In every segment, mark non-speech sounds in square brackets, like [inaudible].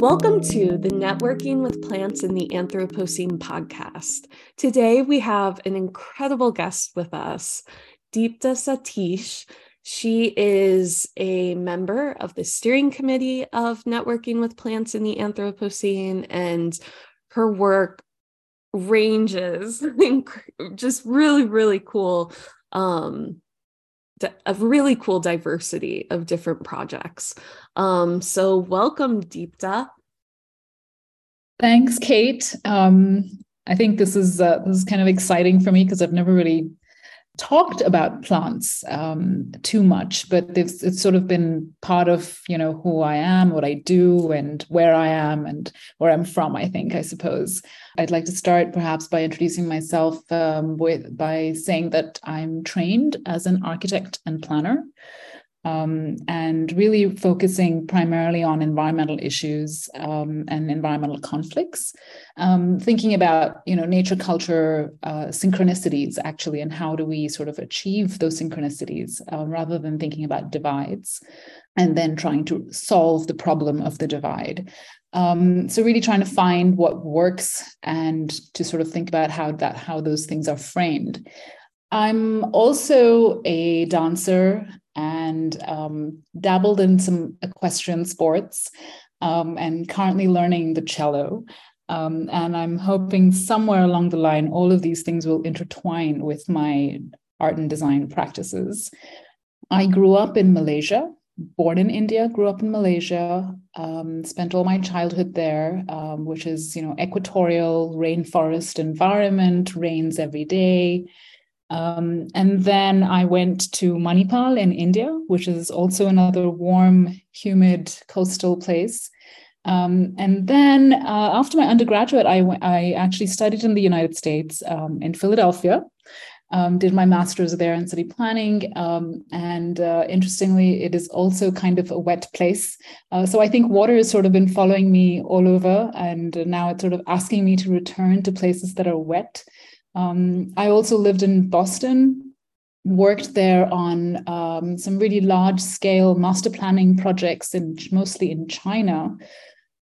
Welcome to the Networking with Plants in the Anthropocene podcast. Today we have an incredible guest with us, Deepta Sateesh. She is a member of the steering committee of Networking with Plants in the Anthropocene, and her work ranges [laughs] just really, really cool. Um, a really cool diversity of different projects. Um, so welcome, Deepta. Thanks, Kate. Um, I think this is uh, this is kind of exciting for me because I've never really talked about plants um, too much, but it's, it's sort of been part of you know who I am, what I do, and where I am, and where I'm from. I think I suppose I'd like to start perhaps by introducing myself um, with by saying that I'm trained as an architect and planner um, and really focusing primarily on environmental issues um, and environmental conflicts, um, thinking about you know nature culture uh, synchronicities actually, and how do we sort of achieve those synchronicities uh, rather than thinking about divides, and then trying to solve the problem of the divide. Um, so really trying to find what works and to sort of think about how that how those things are framed. I'm also a dancer and um, dabbled in some equestrian sports um, and currently learning the cello. Um, and I'm hoping somewhere along the line, all of these things will intertwine with my art and design practices. I grew up in Malaysia, born in India, grew up in Malaysia, um, spent all my childhood there, um, which is, you know, equatorial rainforest environment, rains every day. Um, and then I went to Manipal in India, which is also another warm, humid coastal place. Um, and then uh, after my undergraduate, I, actually studied in the United States um, in Philadelphia. Um, did my master's there in city planning. Um, and uh, interestingly, it is also kind of a wet place. Uh, so I think water has sort of been following me all over. And now it's sort of asking me to return to places that are wet. Um, I also lived in Boston, worked there on um, some really large scale master planning projects, in, mostly in China.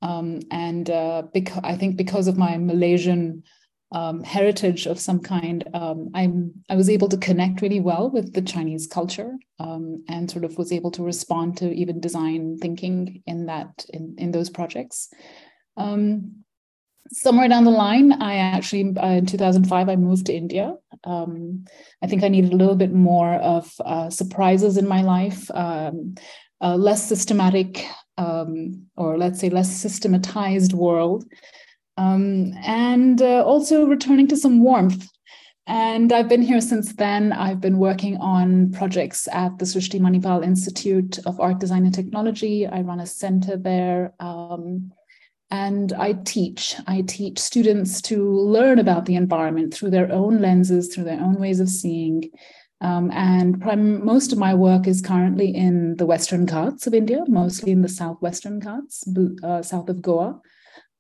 Um, and uh, I think because of my Malaysian um, heritage of some kind, um, I'm I was able to connect really well with the Chinese culture um, and sort of was able to respond to even design thinking in that in in those projects. Um, somewhere down the line, I actually uh, in 2005 I moved to India. Um, I think I needed a little bit more of uh, surprises in my life, um, less systematic, um, or let's say less systematized world, um, and uh, also returning to some warmth. And I've been here since then. I've been working on projects at the Srishti Manipal Institute of Art, Design, and Technology. I run a center there. Um, and I teach. I teach students to learn about the environment through their own lenses, through their own ways of seeing. Um, and prime, most of my work is currently in the Western Ghats of India, mostly in the Southwestern Ghats, uh, south of Goa,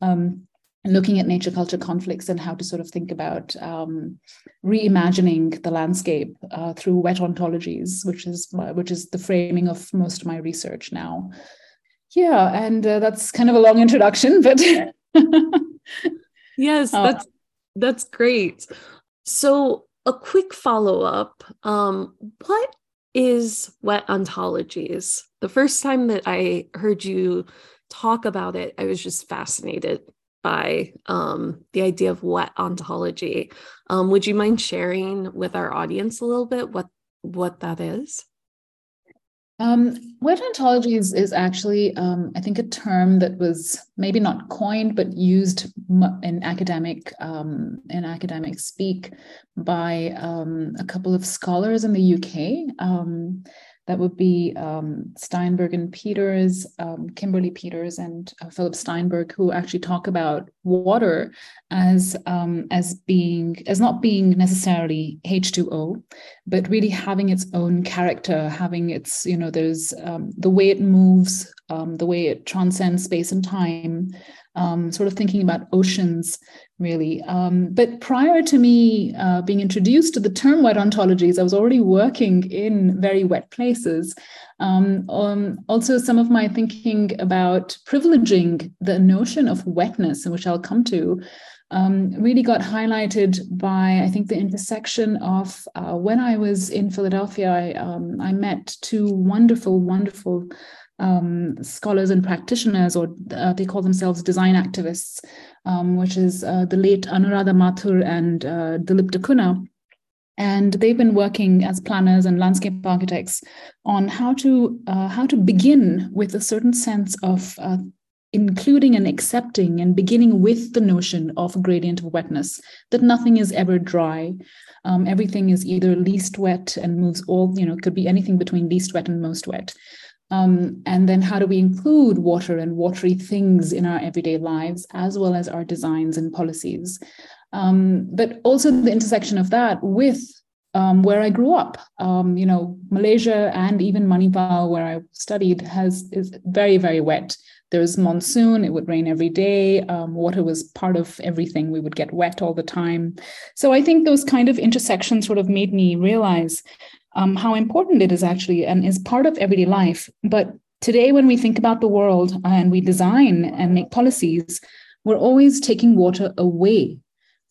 um, looking at nature culture conflicts and how to sort of think about um, reimagining the landscape uh, through wet ontologies, which is which is the framing of most of my research now. Yeah, and uh, that's kind of a long introduction, but yes, [laughs] uh, that's that's great. So, a quick follow up: um, what is wet ontologies? The first time that I heard you talk about it, I was just fascinated by um, the idea of wet ontology. Um, would you mind sharing with our audience a little bit what what that is? Um, wet ontology is, is actually, um, I think, a term that was maybe not coined but used in academic um, in academic speak by um, a couple of scholars in the UK. That would be um, Steinberg and Peters, um, Kimberley Peters and uh, Philip Steinberg, who actually talk about water as um, as being as not being necessarily H2O, but really having its own character, having its you know there's um, the way it moves um, the way it transcends space and time, um, sort of thinking about oceans, really. Um, but prior to me uh, being introduced to the term wet ontologies, I was already working in very wet places. Um, um, also, some of my thinking about privileging the notion of wetness, which I'll come to, um, really got highlighted by I think the intersection of uh, when I was in Philadelphia. I, um, I met two wonderful, wonderful um, scholars and practitioners, or uh, they call themselves design activists, um, which is uh, the late Anuradha Mathur and uh, Dilip da Cunha. And they've been working as planners and landscape architects on how to uh, how to begin with a certain sense of uh, including and accepting and beginning with the notion of gradient of wetness, that nothing is ever dry. Um, everything is either least wet and moves all, you know, could be anything between least wet and most wet. Um, and then how do we include water and watery things in our everyday lives, as well as our designs and policies? Um, but also the intersection of that with um, where I grew up. Um, you know, Malaysia and even Manipal, where I studied, has is very very wet. There was monsoon; it would rain every day. Um, water was part of everything. We would get wet all the time. So I think those kind of intersections sort of made me realize um, how important it is actually, and is part of everyday life. But today, when we think about the world and we design and make policies, we're always taking water away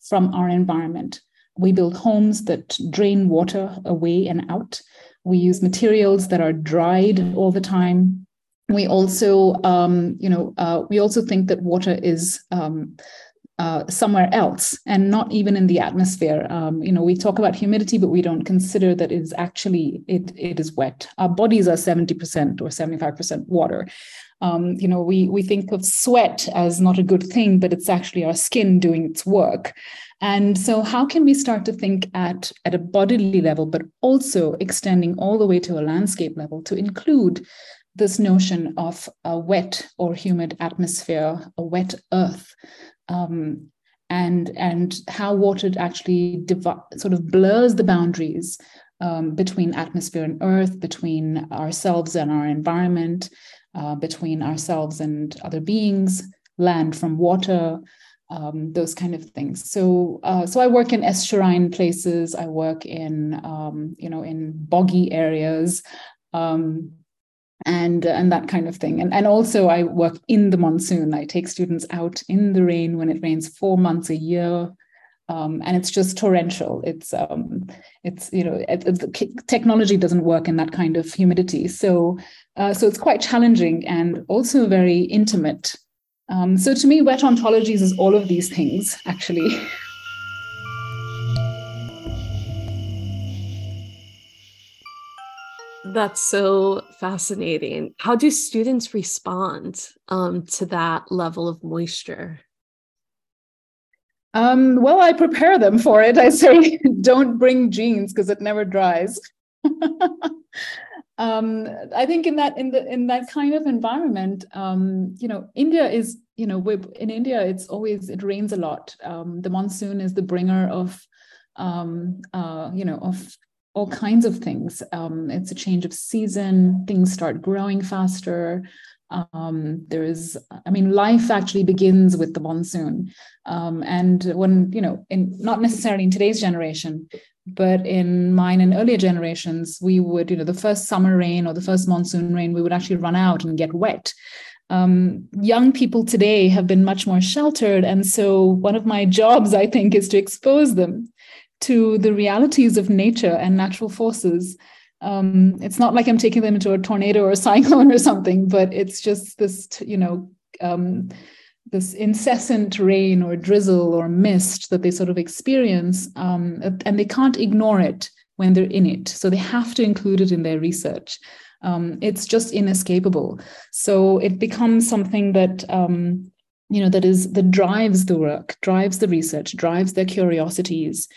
from our environment we build homes that drain water away and out. We use materials that are dried all the time. We also, um, you know, uh, we also think that water is um, uh, somewhere else and not even in the atmosphere. Um, you know, we talk about humidity, but we don't consider that it is actually it it is wet. Our bodies are seventy percent or seventy five percent water. Um, you know, we we think of sweat as not a good thing, but it's actually our skin doing its work. And so, how can we start to think at, at a bodily level, but also extending all the way to a landscape level to include this notion of a wet or humid atmosphere, a wet earth, um, and and how water actually sort of blurs the boundaries um, between atmosphere and earth, between ourselves and our environment, uh, between ourselves and other beings, land from water, um, those kind of things. So, uh, so I work in estuarine places. I work in, um, you know, in boggy areas, um, and and that kind of thing. And and also I work in the monsoon. I take students out in the rain when it rains four months a year. Um, and it's just torrential. It's um, it's you know it, it, technology doesn't work in that kind of humidity, so uh, so it's quite challenging and also very intimate um, so to me, wet ontologies is all of these things, actually. [laughs] That's so fascinating. How do students respond um, to that level of moisture? Um, well, I prepare them for it. [laughs] I say, don't bring jeans because it never dries. [laughs] um, I think in that in the in that kind of environment, um, you know, India is you know in India it's always it rains a lot. Um, the monsoon is the bringer of um, uh, you know of all kinds of things. Um, it's a change of season. Things start growing faster. Um, there is, I mean, life actually begins with the monsoon. Um, and when, you know, in not necessarily in today's generation, but in mine and earlier generations we would you know the first summer rain or the first monsoon rain we would actually run out and get wet um, young people today have been much more sheltered and so one of my jobs i think is to expose them to the realities of nature and natural forces um, it's not like i'm taking them into a tornado or a [laughs] cyclone or something but it's just this you know um, this incessant rain or drizzle or mist that they sort of experience, um, and they can't ignore it when they're in it. So they have to include it in their research. Um, it's just inescapable. So it becomes something that um, you know that is that drives the work, drives the research, drives their curiosities.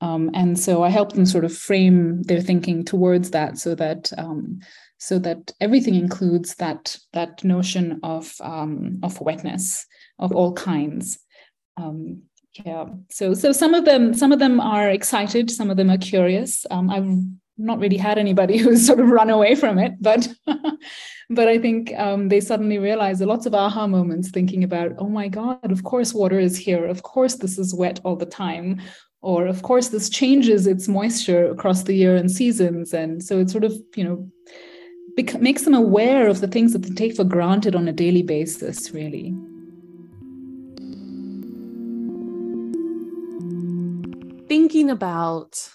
Um, and so I help them sort of frame their thinking towards that, so that um, so that everything includes that that notion of um, of wetness of all kinds. Um, yeah, so so some of them some of them are excited, some of them are curious. Um, I've not really had anybody [laughs] who's sort of run away from it, but [laughs] but I think um, they suddenly realized lots of aha moments thinking about, oh my God, of course water is here. Of course this is wet all the time. Or of course this changes its moisture across the year and seasons. And so it sort of, you know, bec- makes them aware of the things that they take for granted on a daily basis, really. Thinking about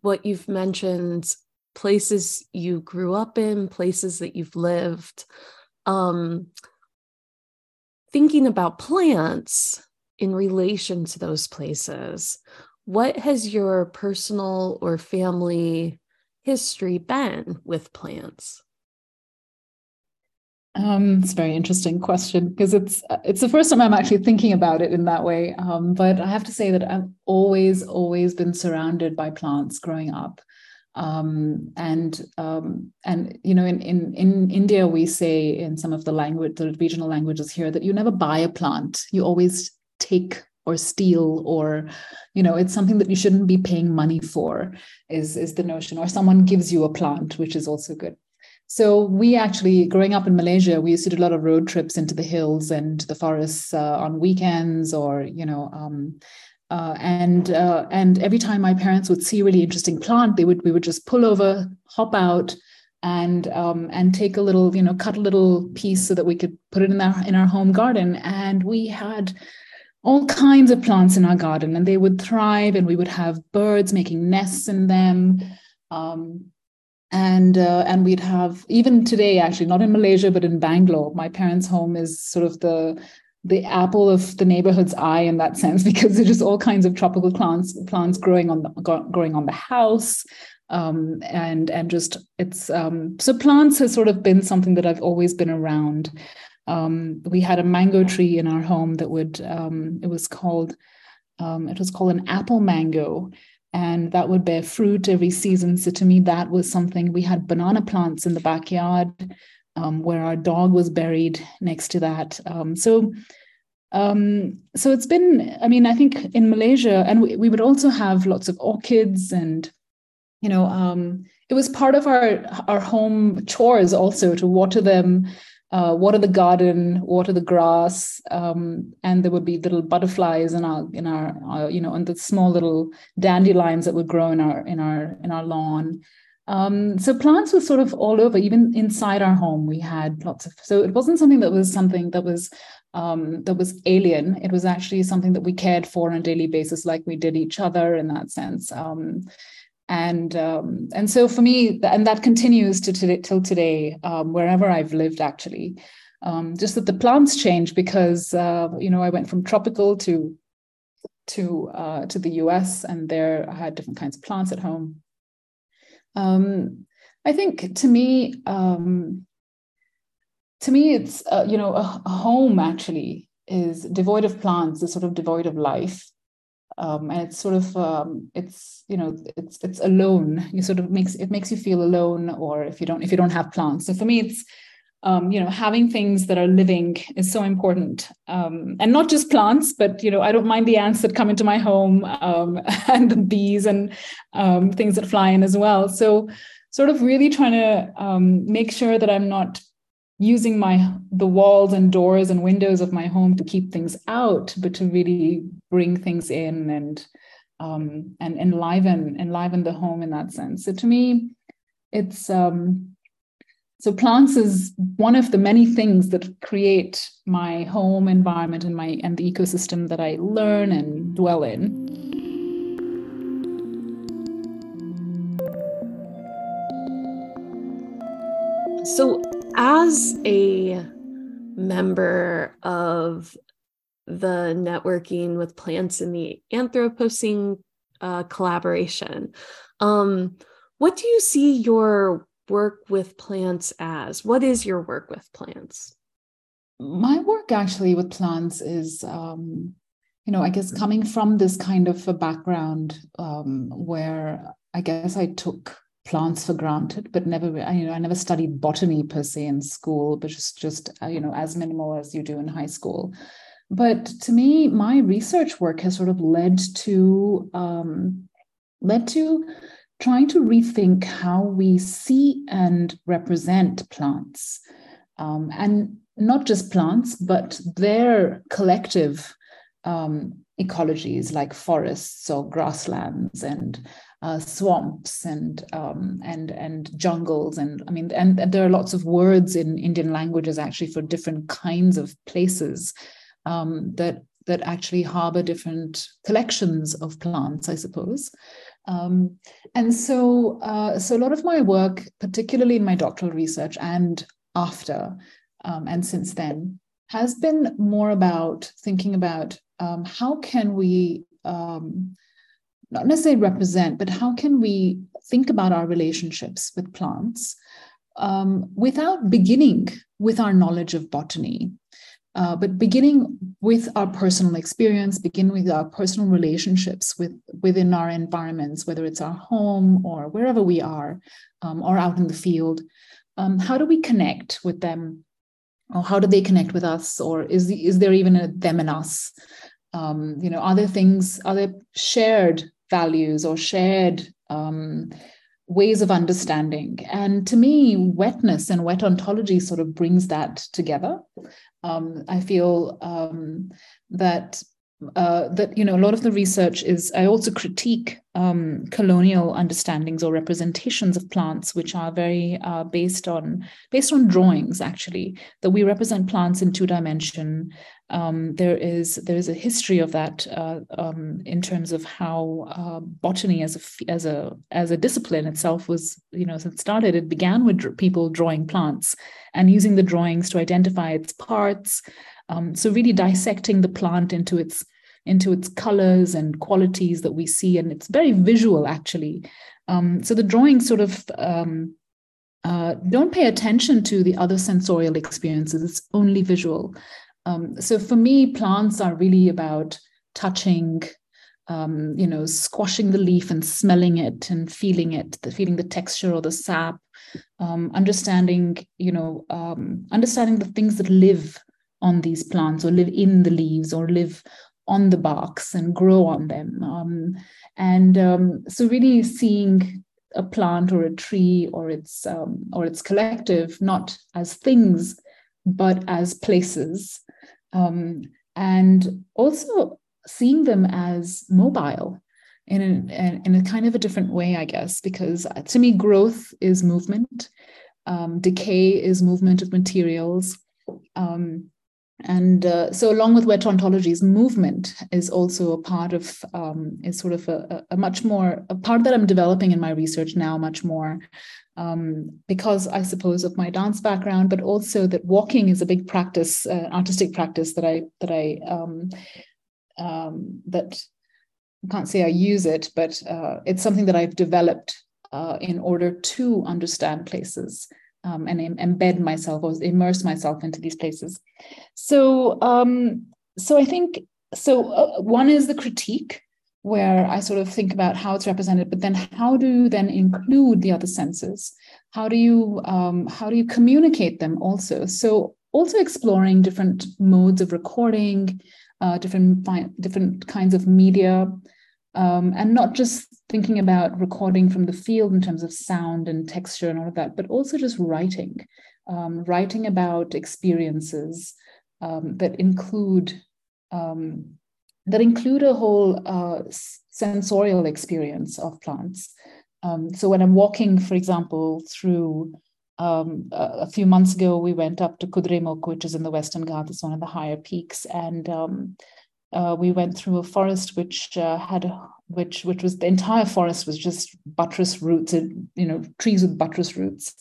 what you've mentioned places you grew up in, places that you've lived. Um, thinking about plants in relation to those places, what has your personal or family history been with plants? Um, it's a very interesting question because it's it's the first time I'm actually thinking about it in that way. Um, but I have to say that I've always always been surrounded by plants growing up, um, and um, and you know in, in in India we say in some of the language the regional languages here that you never buy a plant, you always take or steal or you know it's something that you shouldn't be paying money for is is the notion or someone gives you a plant which is also good so we actually, growing up in Malaysia, we used to do a lot of road trips into the hills and the forests uh, on weekends, or you know, um, uh, and uh, and every time my parents would see a really interesting plant, they would we would just pull over, hop out, and um, and take a little, you know, cut a little piece so that we could put it in our in our home garden. And we had all kinds of plants in our garden, and they would thrive, and we would have birds making nests in them. Um, and uh, and we'd have even today actually not in malaysia but in bangalore my parents home is sort of the the apple of the neighborhood's eye in that sense [laughs] because there's just all kinds of tropical plants plants growing on the growing on the house um, and and just it's um, so plants has sort of been something that I've always been around. Um, we had a mango tree in our home that would um, it was called um, it was called an apple mango, and that would bear fruit every season. So to me, that was something. We had banana plants in the backyard um, where our dog was buried next to that. Um, so, um, so it's been. I mean, I think in Malaysia, and we, we would also have lots of orchids, and you know, it was part of our our home chores also to water them uh, water the garden, water the grass, um, and there would be little butterflies in our in our uh, you know and the small little dandelions that would grow in our in our in our lawn. Um, so plants were sort of all over, even inside our home. We had lots of. So it wasn't something that was something that was um, that was alien. It was actually something that we cared for on a daily basis, like we did each other in that sense. And um, and so for me and that continues to today, till today um, wherever i've lived actually. Um, just that the plants change because uh, you know i went from tropical to to uh, to the us and there i had different kinds of plants at home. Um, i think to me um, to me it's uh, you know a, a home actually is devoid of plants is sort of devoid of life um, and it's sort of um, it's you know it's it's alone. You sort of makes it makes you feel alone or if you don't if you don't have plants so for me it's um, you know having things that are living is so important. Um, and not just plants but you know i don't mind the ants that come into my home um, [laughs] and the bees and um, things that fly in as well. So sort of really trying to make sure that i'm not using my the walls and doors and windows of my home to keep things out, but to really bring things in and um, and enliven enliven the home in that sense. So to me, it's um, so plants is one of the many things that create my home environment and my and the ecosystem that I learn and dwell in. As a member of the networking with plants in the Anthropocene uh, collaboration, um, what do you see your work with plants as? What is your work with plants? My work actually with plants is, um, you know, I guess coming from this kind of a background um, where I guess I took plants for granted, but never, you know, I never studied botany per se in school, but just, just, uh, you know, as minimal as you do in high school. But to me, my research work has sort of led to, um, led to trying to rethink how we see and represent plants. Um, and not just plants, but their collective um, ecologies like forests or grasslands and uh, swamps and um, and and jungles and I mean and, and, there are lots of words in Indian languages actually for different kinds of places um, that that actually harbor different collections of plants, I suppose. Um, and so, uh, so a lot of my work, particularly in my doctoral research and after um, and since then, has been more about thinking about um, how can we um, not necessarily represent, but how can we think about our relationships with plants um, without beginning with our knowledge of botany uh, but beginning with our personal experience, begin with our personal relationships with within our environments, whether it's our home or wherever we are, um, or out in the field. Um, how do we connect with them, or how do they connect with us, or is the, is there even a them and us? Um, you know, are there things, are there shared values or shared um, ways of understanding. And to me, wetness and wet ontology sort of brings that together. Um, I feel um, that uh, that you know a lot of the research is i also critique um, colonial understandings or representations of plants which are very uh, based on based on drawings actually that we represent plants in two dimension. Um, there is there is a history of that uh, um, in terms of how uh, botany as a as a as a discipline itself was you know since it started it began with people drawing plants and using the drawings to identify its parts um, so really dissecting the plant into its into its colors and qualities that we see, and it's very visual actually. Um, so the drawings sort of um, uh, don't pay attention to the other sensorial experiences; it's only visual. Um, so for me, plants are really about touching, um, you know, squashing the leaf and smelling it and feeling it, the, feeling the texture or the sap, um, understanding, you know, um, understanding the things that live on these plants or live in the leaves or live on the barks and grow on them. Um, and um, so really seeing a plant or a tree or its um, or its collective not as things but as places. Um, and also seeing them as mobile in a, in a kind of a different way i guess because to me growth is movement. Um, decay is movement of materials. Um, and uh, so along with wet ontologies movement is also a part of um, is sort of a, a, much more a part that i'm developing in my research now much more um, because i suppose of my dance background but also that walking is a big practice uh, artistic practice that i that i um, um that I can't say i use it but uh, it's something that i've developed uh, in order to understand places um, and embed myself or immerse myself into these places. So, um, so I think so. Uh, one is the critique, where I sort of think about how it's represented, but then how do you then include the other senses? How do you um, how do you communicate them also? So, also exploring different modes of recording, uh, different different kinds of media, um, and not just thinking about recording from the field in terms of sound and texture and all of that, but also just writing, um, writing about experiences um, that include um, that include a whole uh, sensorial experience of plants. Um, so when I'm walking, for example, through um, a, a, few months ago, we went up to Kudremukh, which is in the Western Ghats, it's one of the higher peaks, and um, uh, we went through a forest which uh, had which which was the entire forest was just buttress roots you know trees with buttress roots.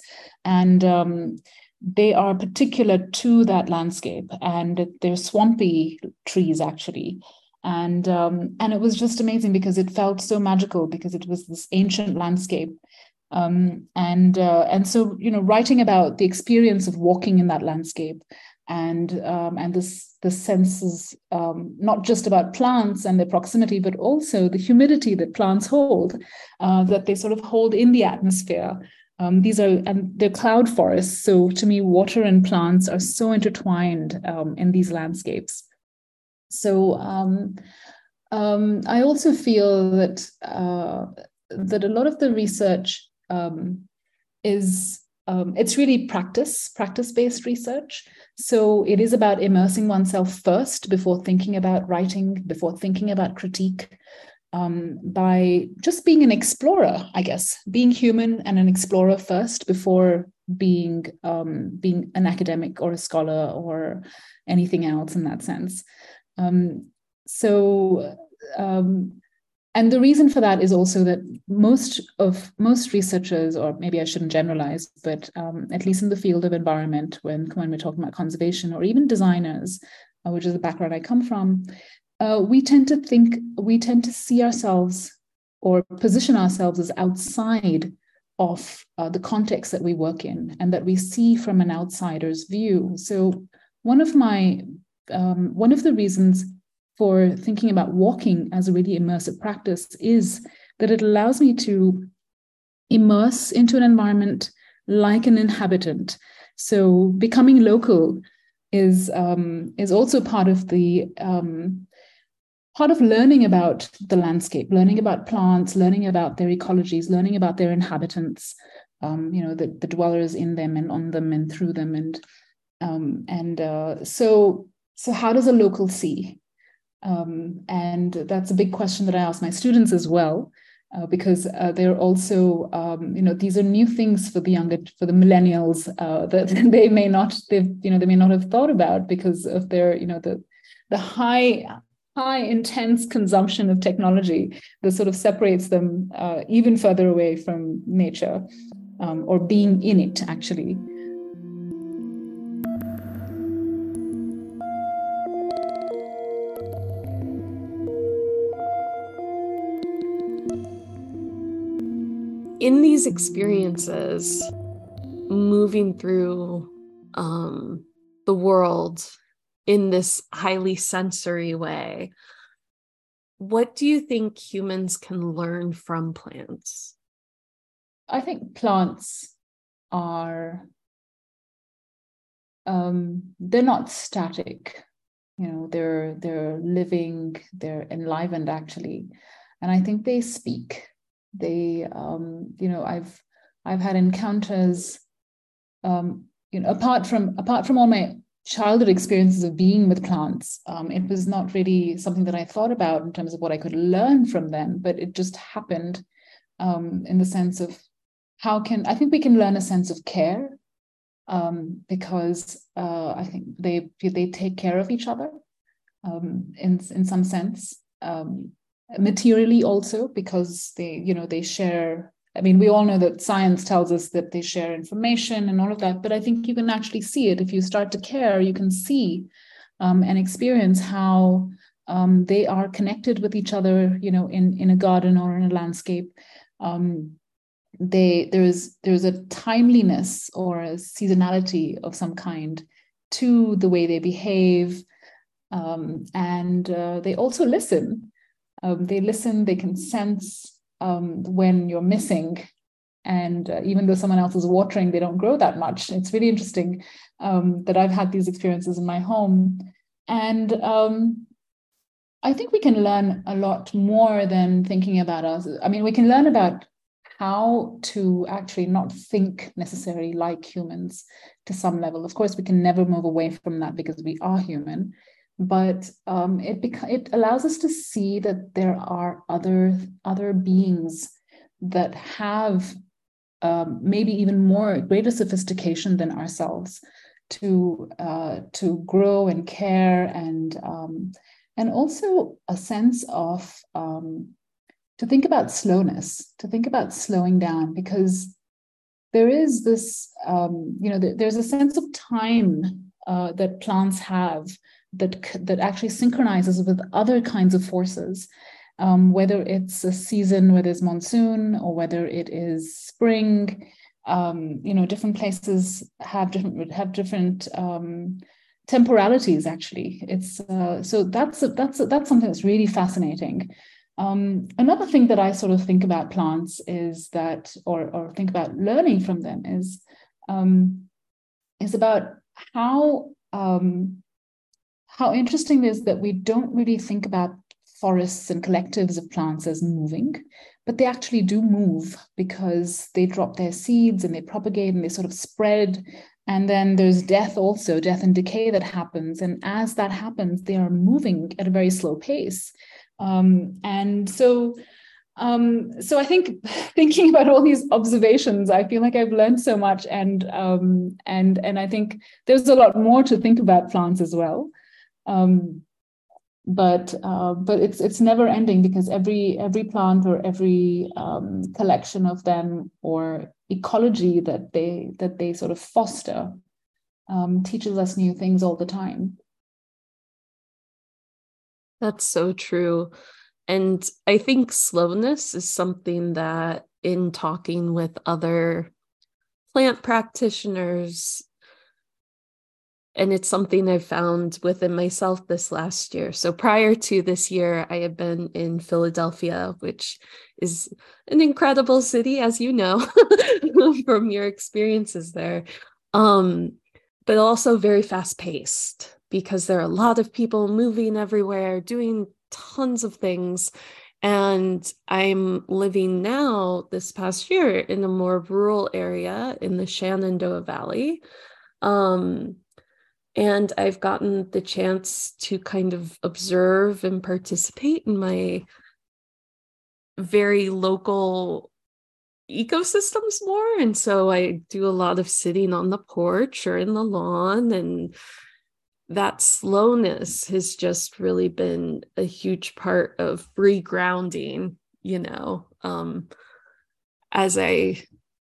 And um, they are particular to that landscape and they're swampy trees actually. And um, and it was just amazing because it felt so magical because it was this ancient landscape. Um, and uh, and so you know writing about the experience of walking in that landscape and um, and this the senses um, not just about plants and their proximity, but also the humidity that plants hold, uh, that they sort of hold in the atmosphere. Um, these are and they're cloud forests. So to me, water and plants are so intertwined um, in these landscapes. So um, um, I also feel that uh, that a lot of the research is um, it's really practice practice based research. So it is about immersing oneself first before thinking about writing before thinking about critique um, by just being an explorer i guess. Being human and an explorer first before being um, being an academic or a scholar or anything else in that sense. Um, so um, and the reason for that is also that most of most researchers or maybe i shouldn't generalize but um, at least in the field of environment when when we're talking about conservation or even designers uh, which is the background i come from uh, we tend to think we tend to see ourselves or position ourselves as outside of uh, the context that we work in and that we see from an outsider's view. So one of my um, one of the reasons for thinking about walking as a really immersive practice is that it allows me to immerse into an environment like an inhabitant. So becoming local is um, is also part of the um, part of learning about the landscape, learning about plants, learning about their ecologies, learning about their inhabitants. Um, you know, the, the dwellers in them and on them and through them, and um, and uh, so so how does a local see? Um, and that's a big question that I ask my students as well, uh, because uh, they're also, um, you know, these are new things for the younger, for the millennials uh, [laughs] that they may not, they've, you know, they may not have thought about because of their, you know, the the high high intense consumption of technology that sort of separates them uh, even further away from nature um, or being in it actually. In these experiences, moving through um, the world in this highly sensory way, what do you think humans can learn from plants? I think plants are um, they're not static. You know, they're they're living, they're enlivened actually, and I think they speak they um, you know i've i've had encounters um, you know apart from apart from all my childhood experiences of being with plants um, it was not really something that i thought about in terms of what i could learn from them but it just happened um, in the sense of how can i think we can learn a sense of care um, because uh, i think they they take care of each other um, in in some sense um, materially also because they you know they share i mean we all know that science tells us that they share information and all of that but i think you can actually see it. If you start to care you can see um, and experience how um, they are connected with each other you know in in a garden or in a landscape. Um, they there's there's a timeliness or a seasonality of some kind to the way they behave um, and uh, they also listen um, they listen, they can sense um, when you're missing. And uh, even though someone else is watering, they don't grow that much. It's really interesting um, that I've had these experiences in my home. And um, I think we can learn a lot more than thinking about us. I mean, we can learn about how to actually not think necessarily like humans to some level. Of course, we can never move away from that because we are human but um, it bec- it allows us to see that there are other other beings that have um, maybe even more greater sophistication than ourselves to uh, to grow and care and um, and also a sense of um, to think about slowness to think about slowing down because there is this um, you know there's a sense of time uh, that plants have that that actually synchronizes with other kinds of forces um, whether it's a season where there's monsoon or whether it is spring um, you know different places have different have different um, temporalities actually. It's uh, so that's that's that's something that's really fascinating. Um, another thing that i sort of think about plants is that or or think about learning from them is um, is about how um, how interesting is that we don't really think about forests and collectives of plants as moving, but they actually do move because they drop their seeds and they propagate and they sort of spread. And then there's death also, death and decay that happens. And as that happens, they are moving at a very slow pace. Um, and so um, so I think [laughs] thinking about all these observations, I feel like I've learned so much, and um, and and I think there's a lot more to think about plants as well. Um, but uh, but it's it's never ending because every every plant or every um, collection of them or ecology that they that they sort of foster um, teaches us new things all the time. That's so true. And I think slowness is something that, in talking with other plant practitioners, and it's something I've found within myself this last year. So prior to this year, I had been in Philadelphia, which is an incredible city, as you know [laughs] from your experiences there. Um, but also very fast paced because there are a lot of people moving everywhere, doing tons of things. And I'm living now this past year in a more rural area in the Shenandoah Valley. Um, and I've gotten the chance to kind of observe and participate in my very local ecosystems more. And so I do a lot of sitting on the porch or in the lawn and that slowness has just really been a huge part of regrounding you know um as i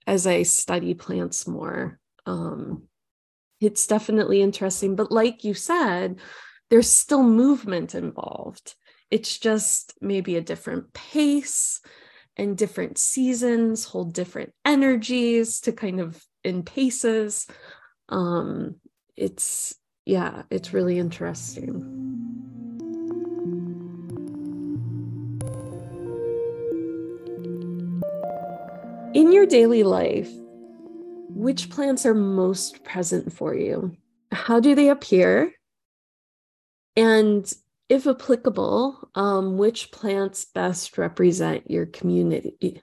as i study plants more um it's definitely interesting but like you said there's still movement involved it's just maybe a different pace and different seasons hold different energies to kind of in paces um it's yeah, it's really interesting. In your daily life, which plants are most present for you? How do they appear? And if applicable, um, which plants best represent your community?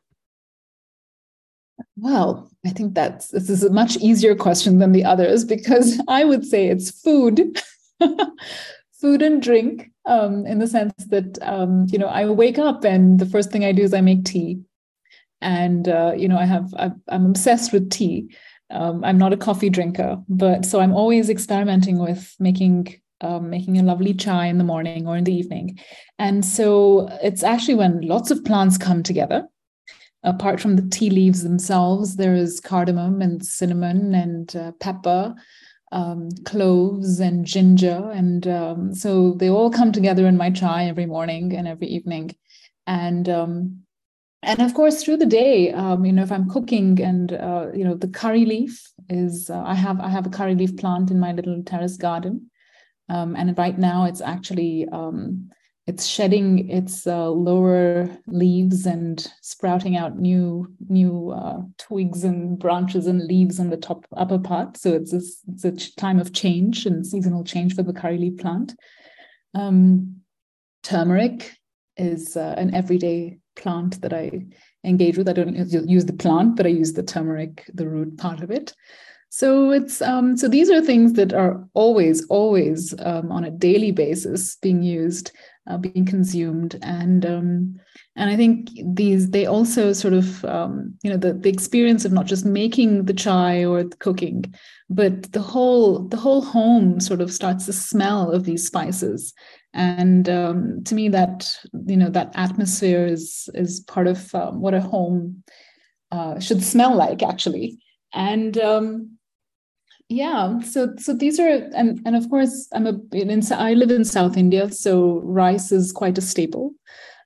Well, I think that's this is a much easier question than the others because I would say it's food, [laughs] food and drink. Um, in the sense that um, you know I wake up and the first thing I do is I make tea, and uh, you know I have i am obsessed with tea. Um, I'm not a coffee drinker, but so I'm always experimenting with making um, making a lovely chai in the morning or in the evening. And so it's actually when lots of plants come together apart from the tea leaves themselves, there is cardamom and cinnamon and uh, pepper, um, cloves and ginger. And um, so they all come together in my chai every morning and every evening. And um, and of course, through the day, um, you know, if I'm cooking and uh, you know, the curry leaf is uh, I have I have a curry leaf plant in my little terrace garden, um, and right now it's actually um, it's shedding its uh, lower leaves and sprouting out new new uh, twigs and branches and leaves on the top upper part. So it's a, it's a time of change and seasonal change for the curry leaf plant. Um, turmeric is uh, an everyday plant that I engage with. I don't use the plant, but I use the turmeric, the root part of it. So it's um, so these are things that are always, always um, on a daily basis being used uh, being consumed and um, and I think these they also sort of um, you know the the experience of not just making the chai or the cooking, but the whole the whole home sort of starts to smell of these spices, and um, to me that you know that atmosphere is is part of um, what a home uh, should smell like actually, and um, yeah so so these are and and of course i'm a in, i live in south india so rice is quite a staple.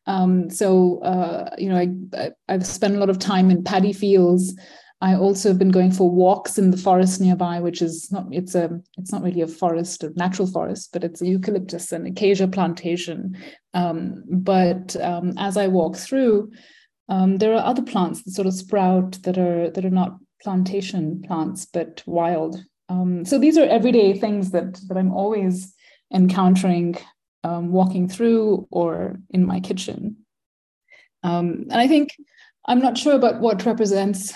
Um, so uh, you know I, I have spent a lot of time in paddy fields i also have been going for walks in the forest nearby which is not it's a it's not really a forest a natural forest but it's a eucalyptus and acacia plantation um, but um, as i walk through um, there are other plants that sort of sprout that are that are not plantation plants, but wild. Um, so these are everyday things that that I'm always encountering um, walking through or in my kitchen. Um, and I think I'm not sure about what represents.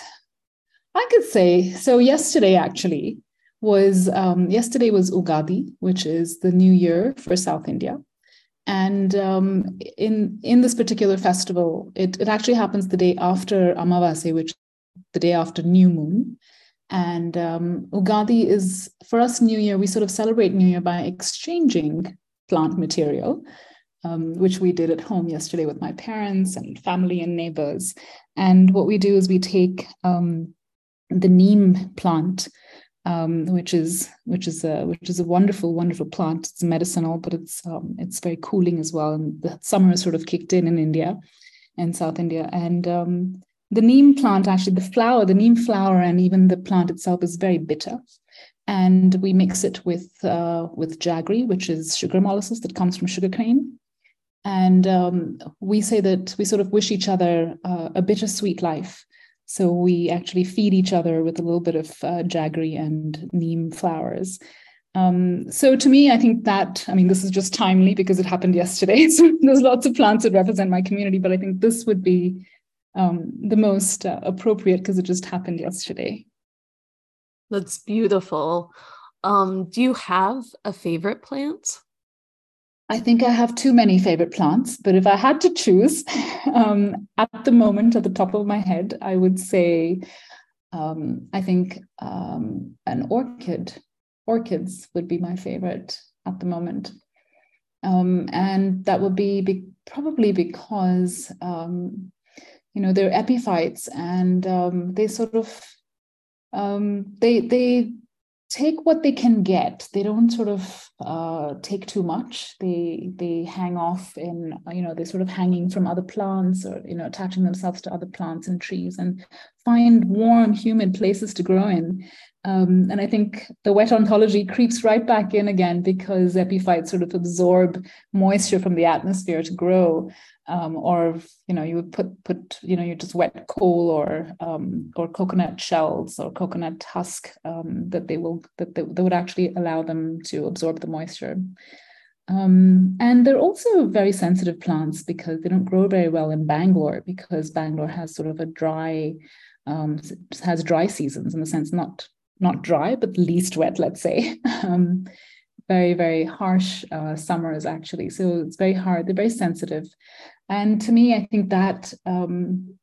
I could say so. Yesterday, actually, was um, yesterday was Ugadi, which is the new year for South India. And um, in in this particular festival, it, it actually happens the day after Amavasya, which the day after new moon. And um, Ugadi is for us New Year. We sort of celebrate New Year by exchanging plant material, um, which we did at home yesterday with my parents and family and neighbors. And what we do is we take um, the neem plant, um, which is which is a which is a wonderful wonderful plant. It's medicinal, but it's um, it's very cooling as well. And the summer has sort of kicked in in India, and South India, and um, the neem plant actually the flower, the neem flower, and even the plant itself is very bitter. And we mix it with uh, with jaggery, which is sugar molasses that comes from sugarcane. And um, we say that we sort of wish each other uh, a bittersweet life so we actually feed each other with a little bit of uh, jaggery and neem flowers. Um, so to me, I think that, I mean, this is just timely because it happened yesterday. [laughs] So there's lots of plants that represent my community, but I think this would be um, the most uh, appropriate because it just happened yesterday. That's beautiful. Um, do you have a favorite plant? I think I have too many favorite plants, but if I had to choose, [laughs] um, at the moment, at the top of my head, I would say um, I think um, an orchid. Orchids would be my favorite at the moment. Um, and that would be, be probably because, um, you know, they're epiphytes and um, they sort of, they, they take what they can get. They don't sort of uh, take too much. They they hang off in you know they're sort of hanging from other plants or you know attaching themselves to other plants and trees and find warm, humid places to grow in. Um, and I think the wet ontology creeps right back in again because epiphytes sort of absorb moisture from the atmosphere to grow um, or you know you would put put you know you just wet coal or um, or coconut shells or coconut husk um, that they will that they, that would actually allow them to absorb the moisture. Um, and they're also very sensitive plants because they don't grow very well in Bangalore because Bangalore has sort of a dry um, has dry seasons in the sense not not dry but least wet let's say. [laughs] Um, very very harsh uh, summers actually so it's very hard they're very sensitive. And to me i think that um,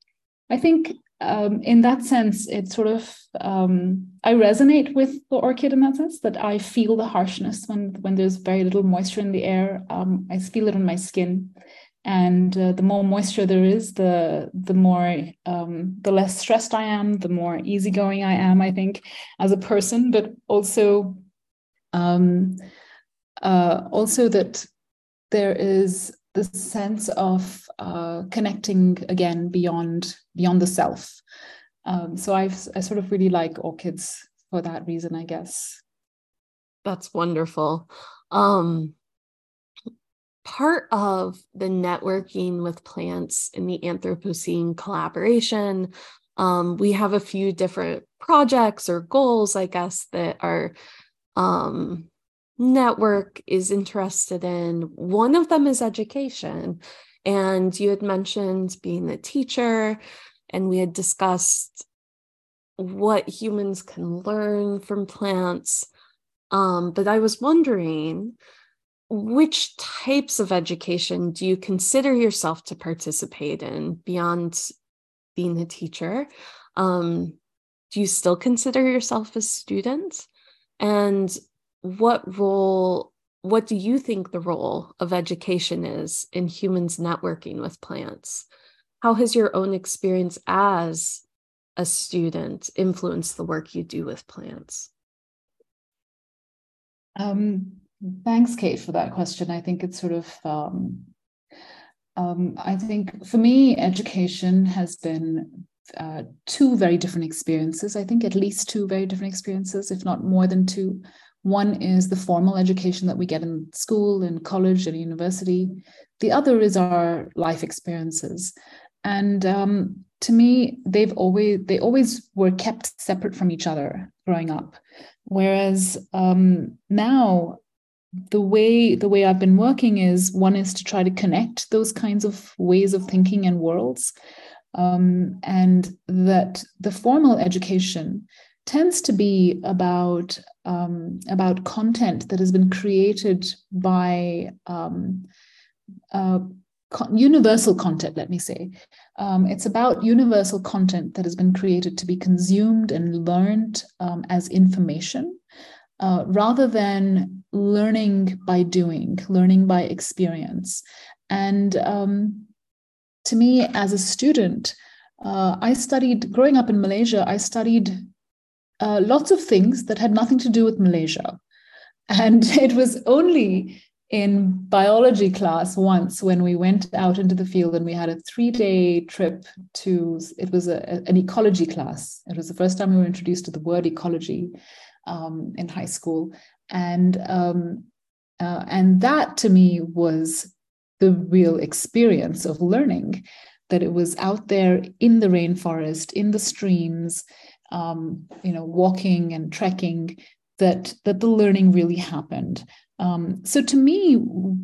i think um, in that sense it sort of um, i resonate with the orchid in that sense that i feel the harshness when when there's very little moisture in the air. Um, i feel it on my skin and uh, the more moisture there is the the more um, the less stressed i am the more easygoing i am i think as a person but also um, uh, also that there is the sense of uh, connecting again beyond beyond the self. Um, so I've I sort of really like orchids for that reason, I guess. That's wonderful. Um, part of the networking with plants in the Anthropocene collaboration, um, we have a few different projects or goals, I guess, that our um, network is interested in. One of them is education. And you had mentioned being a teacher, and we had discussed what humans can learn from plants. Um, but I was wondering, which types of education do you consider yourself to participate in beyond being a teacher? Um, do you still consider yourself a student? And what role what do you think the role of education is in humans networking with plants how has your own experience as a student influenced the work you do with plants um, thanks kate for that question i think it's sort of um, um, i think for me education has been uh, two very different experiences i think at least two very different experiences if not more than two one is the formal education that we get in school, in college, and university. The other is our life experiences. And um, to me, they've always they always were kept separate from each other growing up. Whereas um, now the way the way I've been working is one is to try to connect those kinds of ways of thinking and worlds, um, and that the formal education tends to be about um, about content that has been created by um, uh, universal content, let me say. Um, it's about universal content that has been created to be consumed and learned um, as information uh, rather than learning by doing, learning by experience. And um, to me, as a student, uh, I studied, growing up in Malaysia, I studied uh, lots of things that had nothing to do with Malaysia. [laughs] And it was only in biology class once when we went out into the field and we had a three day trip to it was a, an ecology class it was the first time we were introduced to the word ecology um, in high school and um, uh, and that to me was the real experience of learning that it was out there in the rainforest in the streams um, you know walking and trekking that that the learning really happened. Um, so to me,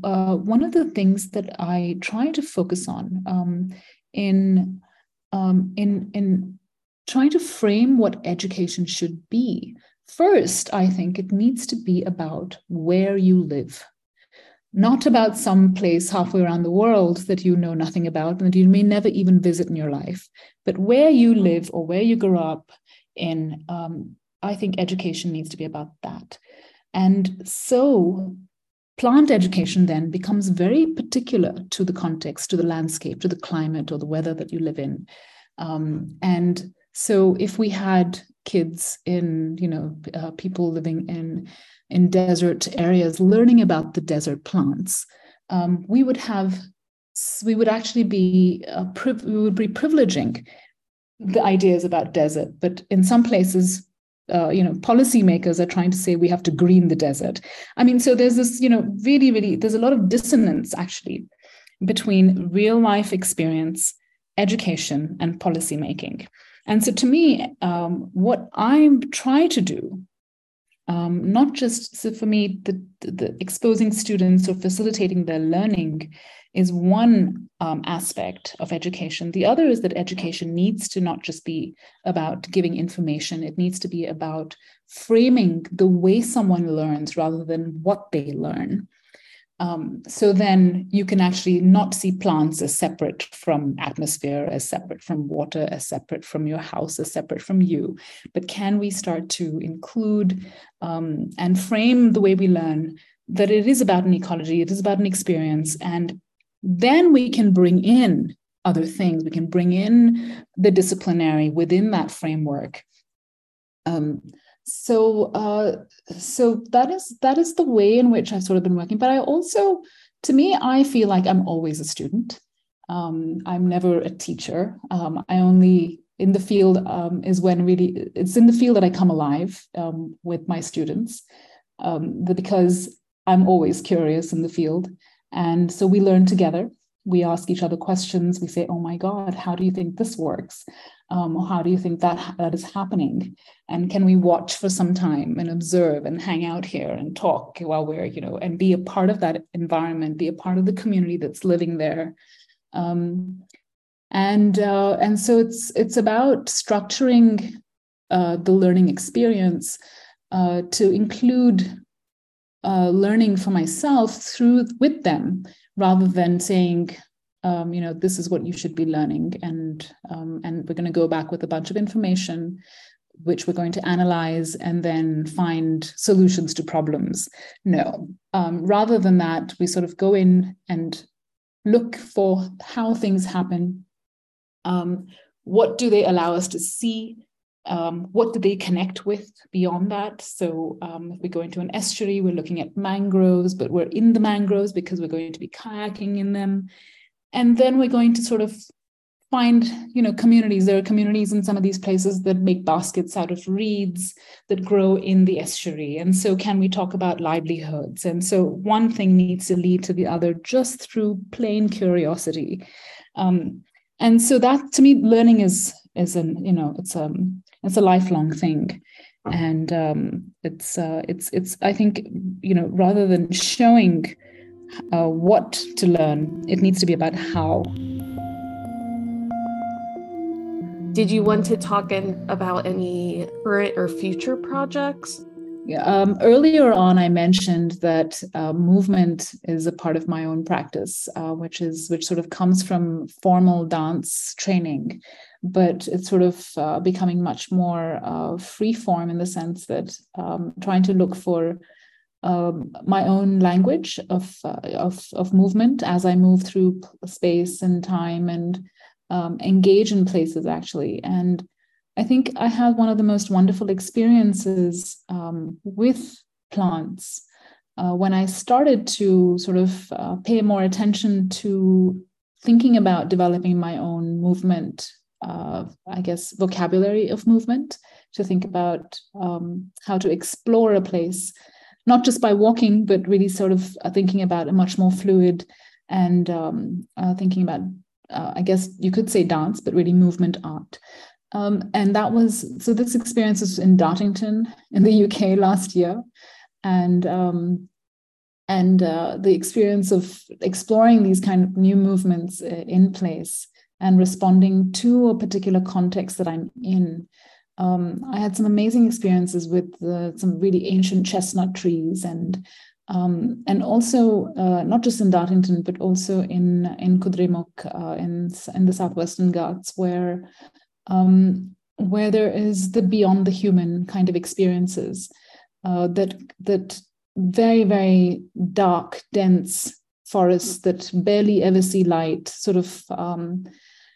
uh, one of the things that I try to focus on um, in um, in in trying to frame what education should be, first, I think it needs to be about where you live, not about some place halfway around the world that you know nothing about and that you may never even visit in your life, but where you live or where you grow up in. Um, I think education needs to be about that. And so plant education then becomes very particular to the context, to the landscape, to the climate or the weather that you live in. Um, and so if we had kids in, you know, uh, people living in in desert areas learning about the desert plants, um, we would have we would actually be uh, we would be privileging the ideas about desert, but in some places uh, you know policymakers are trying to say we have to green the desert. I mean so there's this you know really really there's a lot of dissonance actually between real life experience education and policymaking and so to me um, what i'm trying to do um, not just so for me the, the exposing students or facilitating their learning is one um, aspect of education. The other is that education needs to not just be about giving information, it needs to be about framing the way someone learns rather than what they learn. Um, so then you can actually not see plants as separate from atmosphere, as separate from water, as separate from your house, as separate from you. But can we start to include um, and frame the way we learn that it is about an ecology, it is about an experience, and then we can bring in other things. We can bring in the disciplinary within that framework. Um, so, uh, so that is that is the way in which I've sort of been working. But I also, to me, I feel like I'm always a student. Um, I'm never a teacher. Um, I only in the field um, is when really it's in the field that I come alive um, with my students um, because I'm always curious in the field. And so we learn together. We ask each other questions. We say, "Oh my God, how do you think this works? Um, how do you think that that is happening? And can we watch for some time and observe and hang out here and talk while we're, you know, and be a part of that environment, be a part of the community that's living there." Um, and uh, and so it's it's about structuring uh, the learning experience uh, to include uh, learning for myself through with them rather than saying um, you know this is what you should be learning and um, and we're going to go back with a bunch of information which we're going to analyze and then find solutions to problems. No. Um, rather than that we sort of go in and look for how things happen um, what do they allow us to see um, what do they connect with beyond that? So, um, if we go into an estuary, we're looking at mangroves, but we're in the mangroves because we're going to be kayaking in them. And then we're going to sort of find, you know, communities. There are communities in some of these places that make baskets out of reeds that grow in the estuary. And so, can we talk about livelihoods? And so, one thing needs to lead to the other just through plain curiosity. Um, and so, that to me, learning is is an you know it's um it's a lifelong thing. and um, it's uh, it's it's I think you know rather than showing uh, what to learn, it needs to be about how. Did you want to talk in, about any current or future projects? Um, earlier on, I mentioned that uh, movement is a part of my own practice, uh, which is which sort of comes from formal dance training, but it's sort of uh, becoming much more uh, free form in the sense that um, trying to look for um, my own language of, uh, of of movement as I move through space and time and um, engage in places actually. And I think I had one of the most wonderful experiences um, with plants uh, when I started to sort of uh, pay more attention to thinking about developing my own movement, uh, I guess, vocabulary of movement, to think about um, how to explore a place, not just by walking, but really sort of uh, thinking about a much more fluid and um, uh, thinking about, uh, I guess you could say dance, but really movement art. Um, and that was so this experience was in Dartington in the UK last year. And um, and uh, the experience of exploring these kind of new movements uh, in place and responding to a particular context that I'm in. Um, I had some amazing experiences with uh, some really ancient chestnut trees and um, and also uh, not just in Dartington but also in in Kudremukh uh, in in the southwestern Ghats where um, where there is the beyond the human kind of experiences uh, that that very very dark dense forests that barely ever see light sort of um,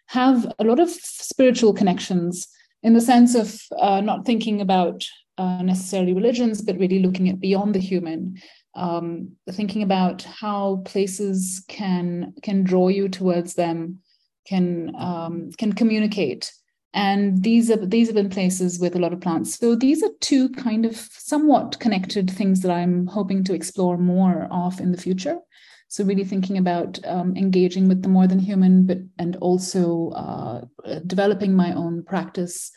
have a lot of spiritual connections in the sense of uh, not thinking about uh, necessarily religions but really looking at beyond the human. Um, thinking about how places can can draw you towards them can um, can communicate. And these are these have been places with a lot of plants. So these are two kind of somewhat connected things that i'm hoping to explore more of in the future so really thinking about um, engaging with the more than human but and also uh, developing my own practice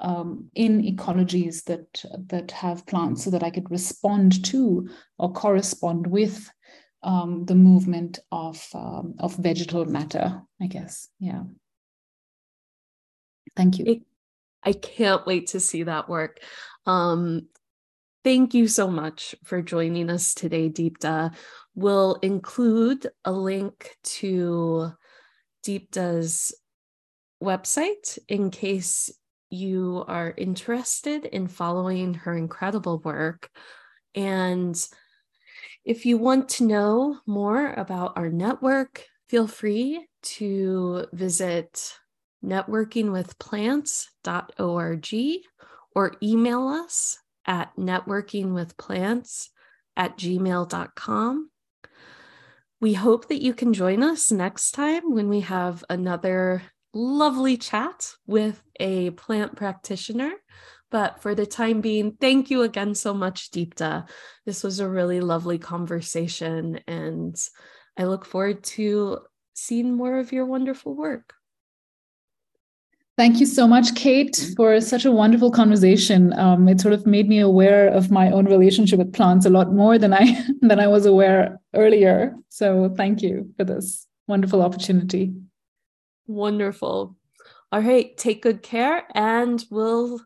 um, in ecologies that that have plants so that i could respond to or correspond with um, the movement of um, of vegetal matter i guess yeah Thank you. I can't wait to see that work. Um, thank you so much for joining us today, Deepta. We'll include a link to Deepta's website in case you are interested in following her incredible work. And if you want to know more about our network, feel free to visit networkingwithplants.org or email us at networkingwithplants at gmail.com. We hope that you can join us next time when we have another lovely chat with a plant practitioner. But for the time being, thank you again so much, Deepta. This was a really lovely conversation, and I look forward to seeing more of your wonderful work. Thank you so much, Kate, for such a wonderful conversation. Um, it sort of made me aware of my own relationship with plants a lot more than I [laughs] than I was aware earlier. So thank you for this wonderful opportunity. Wonderful. All right, take good care, and we'll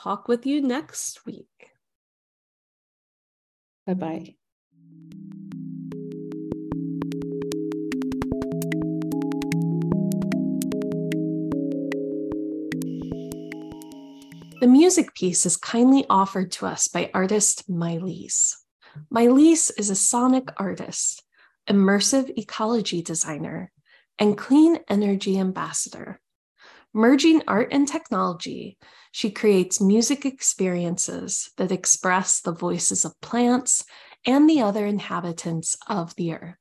talk with you next week. Bye bye. The music piece is kindly offered to us by artist Mileece. Mileece is a sonic artist, immersive ecology designer, and clean energy ambassador. Merging art and technology, she creates music experiences that express the voices of plants and the other inhabitants of the earth.